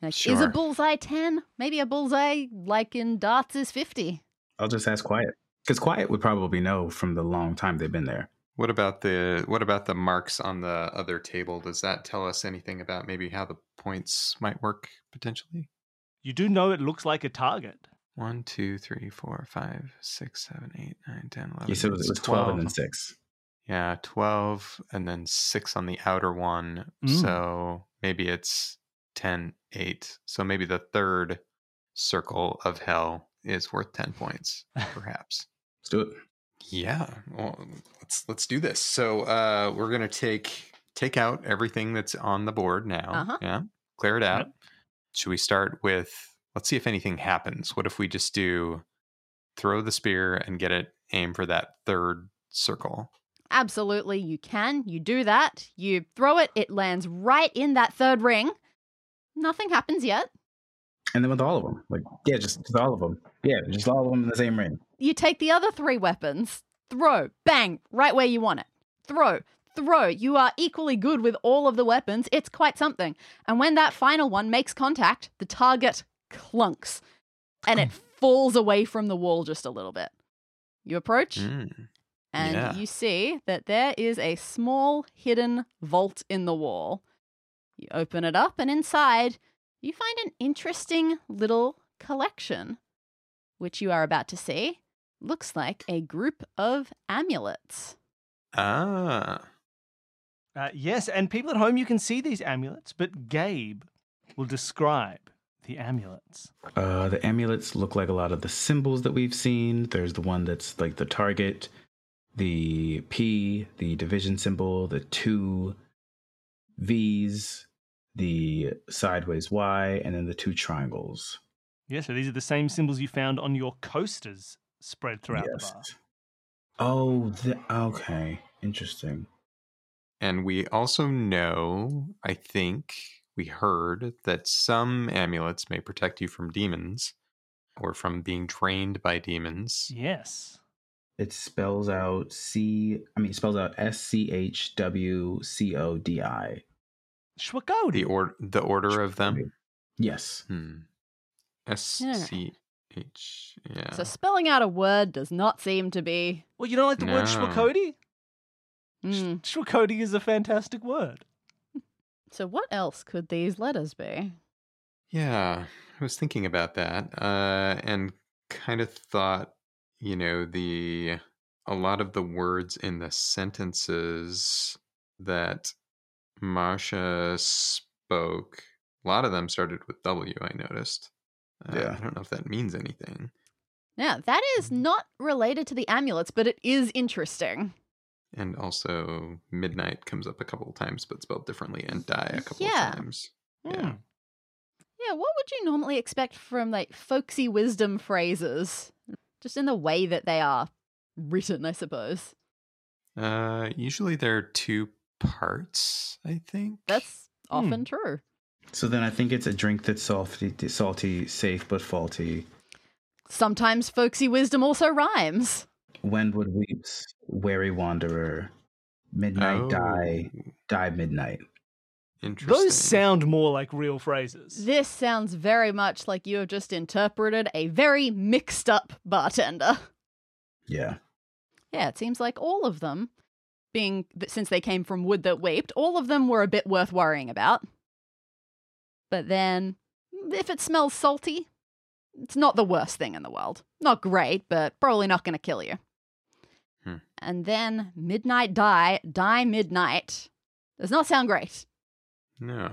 Like, is a bullseye 10? Maybe a bullseye, like in darts, is 50. I'll just ask Quiet. Because Quiet would probably know from the long time they've been there. What about the what about the marks on the other table? Does that tell us anything about maybe how the points might work potentially? You do know it looks like a target. One, two, three, four, five, six, seven, eight, nine, ten, eleven. You said it was, it was 12 and then 6. Yeah, 12 and then 6 on the outer one. Mm. So maybe it's 10, 8. So maybe the third circle of hell is worth 10 points, perhaps. Let's do it. yeah. Well, let's let's do this. So uh we're going to take take out everything that's on the board now. Uh-huh. Yeah. Clear it out. Yep. Should we start with let's see if anything happens. What if we just do throw the spear and get it aim for that third circle? Absolutely, you can. You do that. You throw it, it lands right in that third ring. Nothing happens yet. And then with all of them. Like, yeah, just, just all of them. Yeah, just all of them in the same ring. You take the other three weapons, throw, bang, right where you want it. Throw, throw. You are equally good with all of the weapons. It's quite something. And when that final one makes contact, the target clunks and it falls away from the wall just a little bit. You approach, Mm. and Yeah. you see that there is a small hidden vault in the wall. You open it up, and inside you find an interesting little collection, which you are about to see. Looks like a group of amulets. Ah. Uh, yes, and people at home, you can see these amulets, but Gabe will describe the amulets. Uh, the amulets look like a lot of the symbols that we've seen. There's the one that's like the target, the P, the division symbol, the two V's, the sideways Y, and then the two triangles. Yeah, so these are the same symbols you found on your coasters spread throughout the bar. Oh, the, okay. Interesting. And we also know, I think we heard that some amulets may protect you from demons or from being drained by demons. Yes. It spells out C, I mean, it spells out S C H W C O D I. Schwakodi. The or the order of them. Yes. Hmm. S C H. Yeah. So spelling out a word does not seem to be. Well, you don't like the word No. Schwakodi? Mm. Schwakodi is a fantastic word. So what else could these letters be? Yeah, I was thinking about that, uh, and kind of thought, you know, the a lot of the words in the sentences that Marshy spoke, a lot of them started with W. I noticed. Uh, Yeah. I don't know if that means anything. Now, that Mm-hmm. not related to the amulets, but it is interesting. And also, midnight comes up a couple of times, but spelled differently, and die a couple Yeah. of times. Hmm. Yeah. Yeah, what would you normally expect from like folksy wisdom phrases? Just in the way that they are written, I suppose. Uh, usually there are two parts. I think That's Hmm. often true. So then I think it's a drink that's salty, salty, safe but faulty. Sometimes folksy wisdom also rhymes. Whenwood weeps, wary wanderer, midnight die, Oh, die midnight. Interesting. Those sound more like real phrases. This sounds very much like you have just interpreted a very mixed up bartender. Yeah. Yeah, it seems like all of them, being since they came from wood that wept, all of them were a bit worth worrying about. But then, if it smells salty, it's not the worst thing in the world. Not great, but probably not going to kill you. And then midnight die, die midnight. Does not sound great. No.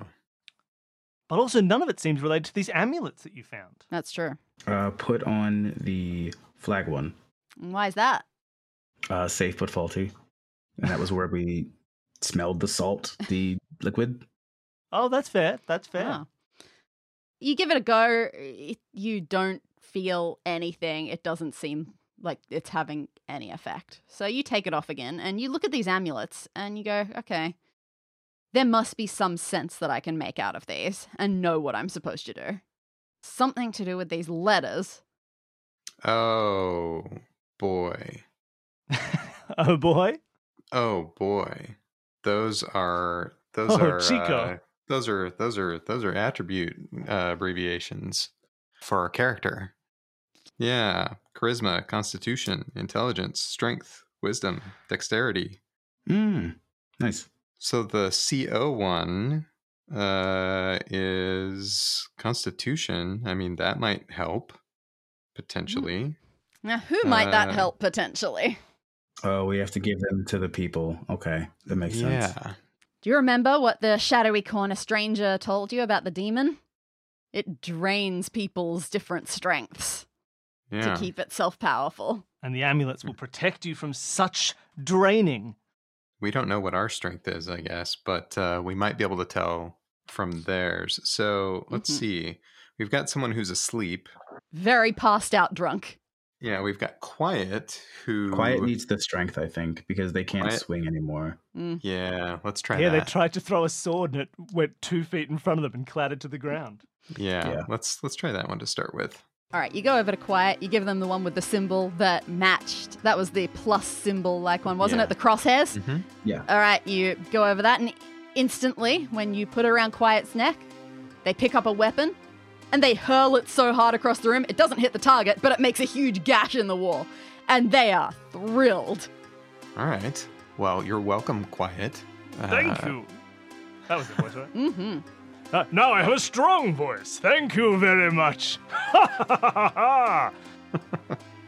But also, none of it seems related to these amulets that you found. That's true. Uh, put on the flag one. Why is that? Uh, safe but faulty. And that was where we smelled the salt, the liquid. Oh, that's fair. That's fair. Ah. You give it a go, it, you don't feel anything. It doesn't seem like it's having any effect. So you take it off again and you look at these amulets and you go, okay, there must be some sense that I can make out of these and know what I'm supposed to do. Something to do with these letters. Oh boy. oh boy. Oh boy. Those are those Oh, are Chico. uh, those are those are those are attribute uh, abbreviations for a character. Yeah, charisma, constitution, intelligence, strength, wisdom, dexterity, Mm, nice. So the CO one uh, is Constitution. I mean, that might help potentially. Now, who might that Uh, help potentially? Oh, we have to give them to the people. Okay, that makes sense. Yeah. Do you remember what the shadowy corner stranger told you about the demon? It drains people's different strengths Yeah. to keep itself powerful. And the amulets will protect you from such draining. We don't know what our strength is, I guess, but uh, we might be able to tell from theirs. So let's Mhm. see. We've got someone who's asleep. Very passed out drunk. Yeah, we've got Quiet, who. Quiet needs the strength, I think, because they can't Quiet- swing anymore. Mm. Yeah, let's try yeah, they tried to throw a sword and it went two feet in front of them and clattered to the ground. yeah, Yeah. let's let's try that one to start with. All right, you go over to Quiet. You give them the one with the symbol that matched. That was the plus symbol like one, wasn't Yeah. it? The crosshairs? Mhm. All right, you go over that, and instantly, when you put it around Quiet's neck, they pick up a weapon and they hurl it so hard across the room, it doesn't hit the target, but it makes a huge gash in the wall. And they are thrilled. All right. Well, you're welcome, Quiet. Thank Uh, you. That was the voice, right? Mm-hmm. Uh, now I have a strong voice. Thank you very much. Ha ha ha ha!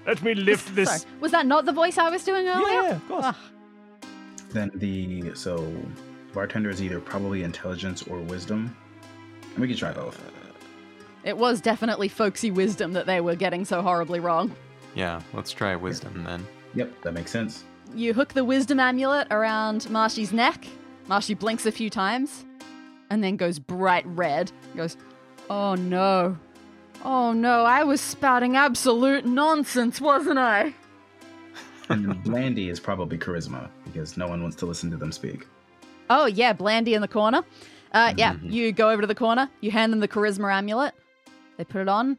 Let me lift this. Sorry, was that not the voice I was doing earlier? Yeah, of course. Ah, Then the so bartender is either probably intelligence or wisdom. And we can try both. it was definitely folksy wisdom that they were getting so horribly wrong. Yeah, let's try wisdom then. Yep, that makes sense. You hook the wisdom amulet around Marshy's neck. Marshy blinks a few times and then goes bright red. Goes, Oh no. Oh no, I was spouting absolute nonsense, wasn't I? Blandy is probably charisma because no one wants to listen to them speak. Oh yeah, Blandy in the corner. Uh, yeah, Mhm. you go over to the corner, you hand them the charisma amulet, they put it on.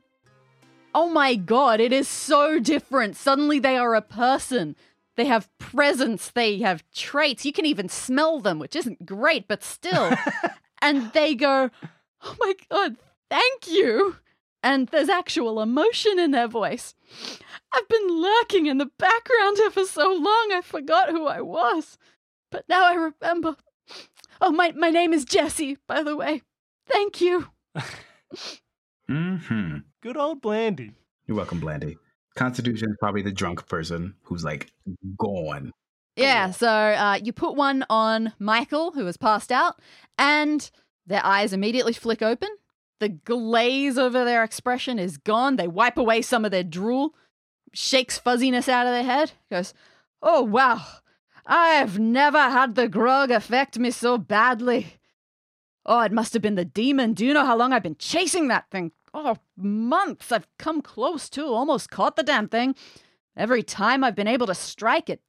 Oh my god, it is so different. Suddenly they are a person. They have presence, they have traits. You can even smell them, which isn't great, but still. and they go, Oh my god, thank you. And there's actual emotion in their voice. I've been lurking in the background here for so long, I forgot who I was. But now I remember. Oh, my, my name is Jesse, by the way. Thank you. Mm-hmm. Good old Blandy. You're welcome, Blandy. Constitution is probably the drunk person who's like gone. Yeah, so uh, you put one on Michael, who has passed out, and their eyes immediately flick open. The glaze over their expression is gone. They wipe away some of their drool, shakes fuzziness out of their head, goes, Oh, wow. I've never had the grog affect me so badly. Oh, it must have been the demon. Do you know how long I've been chasing that thing? Oh, months. I've come close to, almost caught the damn thing. Every time I've been able to strike it,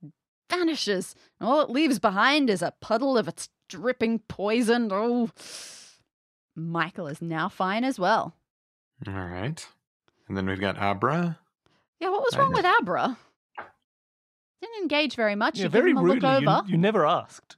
vanishes. All it leaves behind is a puddle of its dripping poison. Oh, Michael is now fine as well. All right. And then we've got Abra. Yeah, what was wrong know. with Abra? Didn't engage very much. Yeah, you very give them a rudely. You, you never asked.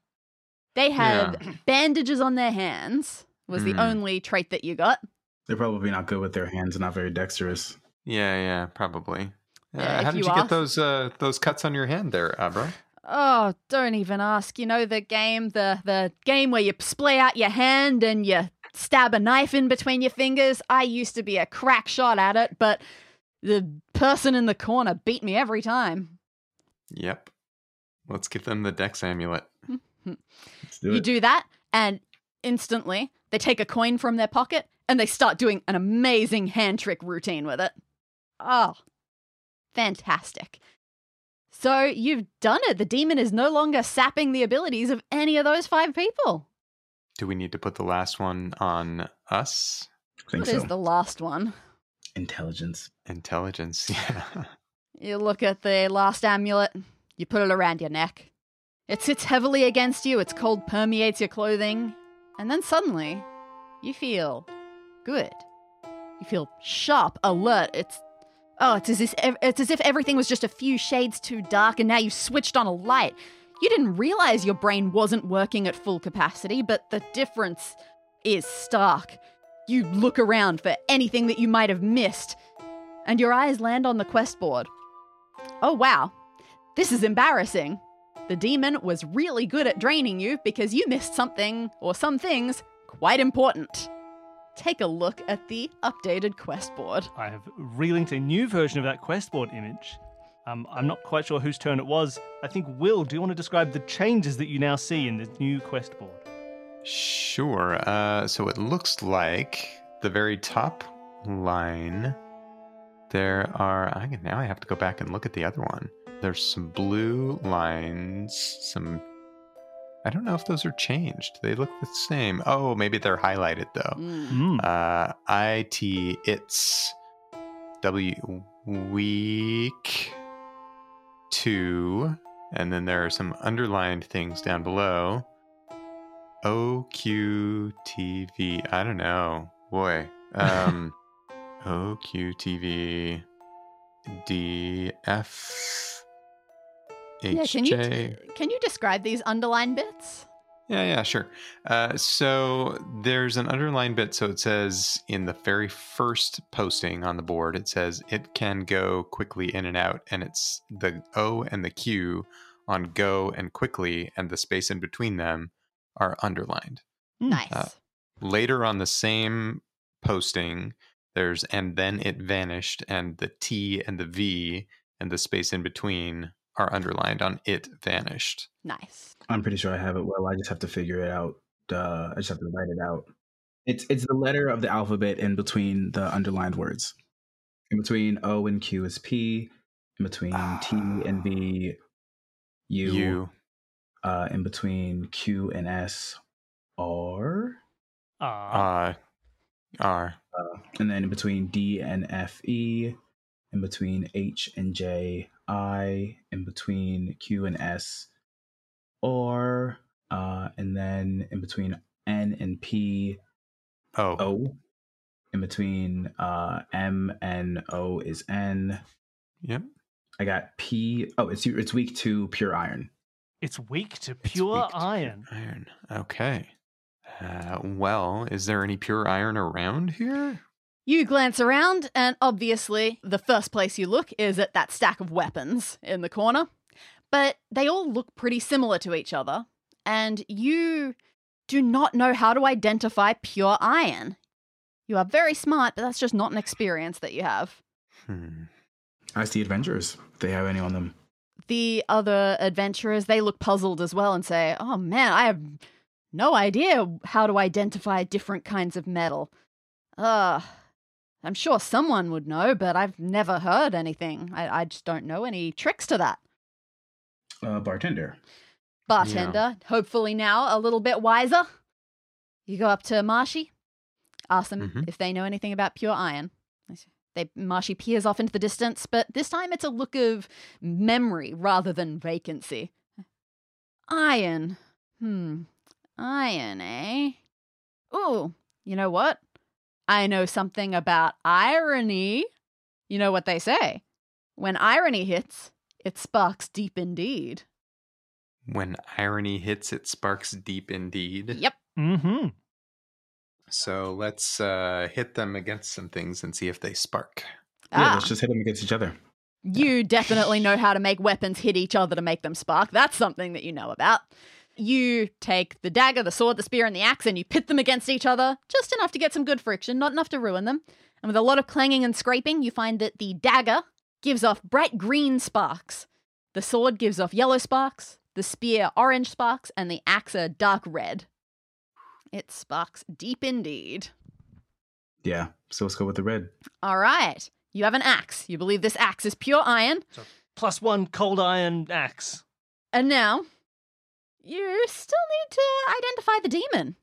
They had bandages on their hands. Was the Mm. only trait that you got. They're probably not good with their hands, not very dexterous. Yeah, yeah, probably. Uh, Yeah, how did you you, get those uh, those cuts on your hand there, Abra? Oh, don't even ask. You know the game, the the game where you splay out your hand and you stab a knife in between your fingers. I used to be a crack shot at it, but the person in the corner beat me every time. Yep. Let's give them the Dex amulet. Mm-hmm. Do you it. do that, and instantly they take a coin from their pocket and they start doing an amazing hand trick routine with it. Oh, fantastic. So you've done it. The demon is no longer sapping the abilities of any of those five people. Do we need to put the last one on us? I think What is so. the last one? Intelligence. Intelligence. Yeah. You look at the last amulet, you put it around your neck. It sits heavily against you, its cold permeates your clothing, and then suddenly, you feel good. You feel sharp, alert. It's oh, it's as if it's as if everything was just a few shades too dark, and now you've switched on a light. You didn't realize your brain wasn't working at full capacity, but the difference is stark. You look around for anything that you might have missed, and your eyes land on the quest board. Oh, wow. This is embarrassing. the demon was really good at draining you because you missed something or some things quite important. Take a look at the updated quest board. I have relinked a new version of that quest board image. Um, I'm not quite sure whose turn it was. I think Will, do you want to describe the changes that you now see in this new quest board? Sure. Uh, so it looks like the very top line. There are. I can, now I have to go back and look at the other one. There's some blue lines. Some. I don't know if those are changed. They look the same. Oh, maybe they're highlighted though. Mm. Mm. Uh, it it's w week two, and then there are some underlined things down below. O Q T V. I don't know, boy. Um, O Q T V D F Yeah, can you can you describe these underlined bits? Yeah, yeah, sure. Uh, so there's an underlined bit. So it says in the very first posting on the board, it says it can go quickly in and out, and it's the O and the Q on go and quickly, and the space in between them are underlined. Nice. Uh, Later on the same posting, there's and then it vanished, and the T and the V and the space in between are underlined on it vanished. nice. I'm pretty sure I have it well. I just have to figure it out. Uh, I just have to write it out. It's it's the letter of the alphabet in between the underlined words. In between O and Q is P. In between T and V, U. U. Uh, in between Q and S, R. Ah. Uh, R. Uh, and then in between D and F, E. In between H and J, I. In between Q and S, R. Uh, and then in between N and P, Oh. O. In between uh, M and O is N. Yep. I got P. Oh, it's it's weak to pure iron. It's weak to pure weak to iron. Iron. Okay. Uh, well, is there any pure iron around here? You glance around, and obviously, the first place you look is at that stack of weapons in the corner. But they all look pretty similar to each other, and you do not know how to identify pure iron. You are very smart, but that's just not an experience that you have. Hmm. Ask the adventurers if they have any on them. The other adventurers, they look puzzled as well and say, Oh man, I have no idea how to identify different kinds of metal. Uh, I'm sure someone would know, but I've never heard anything. I, I just don't know any tricks to that. Uh, bartender. Bartender, hopefully now a little bit wiser. You go up to Marshy, ask them Mhm. if they know anything about pure iron. They Marshy peers off into the distance, but this time it's a look of memory rather than vacancy. Iron. Hmm. Iron, eh? Ooh, you know what? I know something about irony. You know what they say? When irony hits, it sparks deep indeed. When irony hits, it sparks deep indeed. Yep. Mm-hmm. So let's uh, hit them against some things and see if they spark. Yeah, Ah, let's just hit them against each other. you definitely know how to make weapons hit each other to make them spark. That's something that you know about. You take the dagger, the sword, the spear, and the axe, and you pit them against each other, just enough to get some good friction, not enough to ruin them. And with a lot of clanging and scraping, you find that the dagger gives off bright green sparks, the sword gives off yellow sparks, the spear orange sparks, and the axe a dark red. It sparks deep indeed. Yeah. So let's go with the red. All right. You have an axe. You believe this axe is pure iron. Plus one cold iron axe. And now, you still need to identify the demon.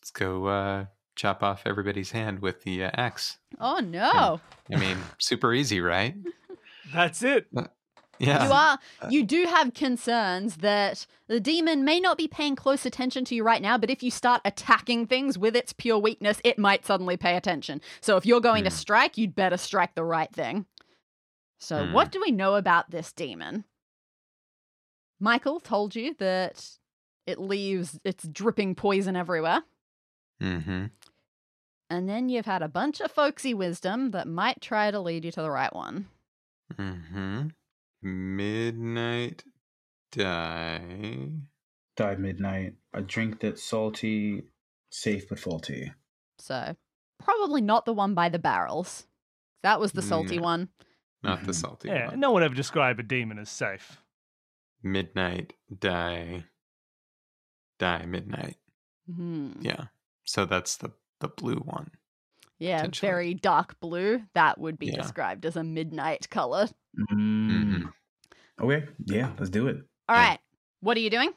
Let's go uh, chop off everybody's hand with the uh, axe. Oh no. I mean, super easy, right? That's it. Yeah. You are you do have concerns that the demon may not be paying close attention to you right now, but if you start attacking things with its pure weakness, it might suddenly pay attention. So if you're going to Hmm. strike, you'd better strike the right thing. So Hmm. what do we know about this demon? Michael told you that it leaves its dripping poison everywhere. Mm-hmm. And then you've had a bunch of folksy wisdom that might try to lead you to the right one. Mm-hmm. Midnight Die. Die midnight. A drink that's salty, safe but faulty. So, probably not the one by the barrels. That was the salty No. one. Not the Mhm. salty Yeah, one. no one ever described a demon as safe. Midnight. Die. Die. Midnight. Hmm. Yeah. So that's the the blue one. Yeah, very dark blue. That would be Yeah. described as a midnight color. Mm. Mhm. Okay, yeah, let's do it. All Yeah. right. What are you doing?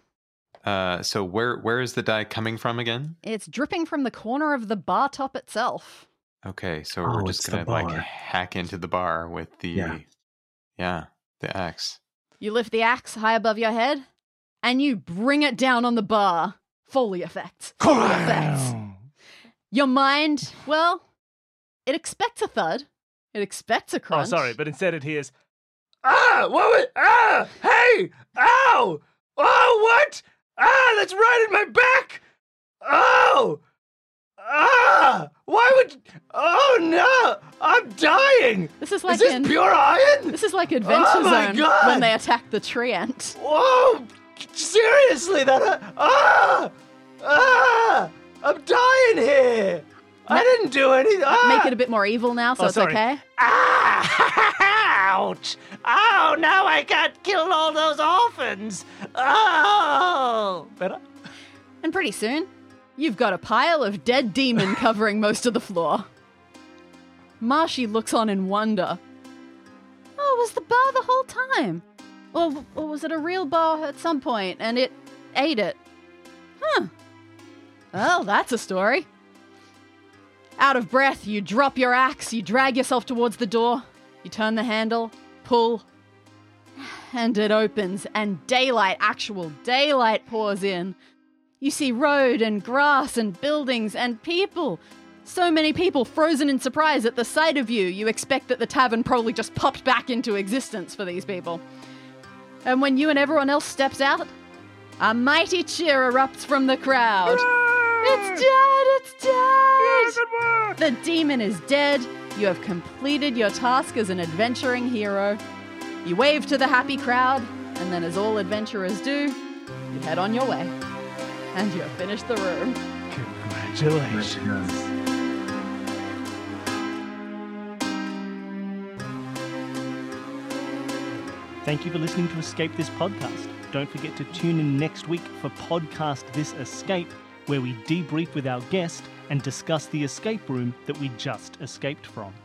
Uh, so where where is the dye coming from again? It's dripping from the corner of the bar top itself. Okay, so Oh, we're just gonna like hack into the bar with the Yeah. yeah the axe. You lift the axe high above your head and you bring it down on the bar. Foley effect. Foley effects. Your mind, well, it expects a thud. It expects a crunch. Oh, sorry, but instead it hears, ah, what was, ah, hey, ow, oh, what? Ah, that's right in my back. Oh, ah, why would, oh no, I'm dying. this is Is like this in, pure iron? this is like Adventure Oh Zone God! when they attack the treant. Whoa, seriously, that, uh, ah, ah, I'm dying here. I didn't do anything. Ah. Make it a bit more evil now, so Oh, it's sorry. okay. Ah! Ouch! Oh, now I can't kill all those orphans. Oh, better. And pretty soon, you've got a pile of dead demon covering most of the floor. Marshy looks on in wonder. Oh, was the bar the whole time? Or, was it a real bar at some point and it ate it? Huh. Well, that's a story. Out of breath, you drop your axe, you drag yourself towards the door, you turn the handle, pull, and it opens, and daylight, actual daylight, pours in. You see road and grass and buildings and people. So many people frozen in surprise at the sight of you. You expect that the tavern probably just popped back into existence for these people. And when you and everyone else steps out, a mighty cheer erupts from the crowd. It's dead! It's dead! The demon is dead. You have completed your task as an adventuring hero. You wave to the happy crowd, and then, as all adventurers do, you head on your way. And you have finished the room. Congratulations. Thank you for listening to Escape This Podcast. Don't forget to tune in next week for Podcast This Escape, where we debrief with our guest and discuss the escape room that we just escaped from.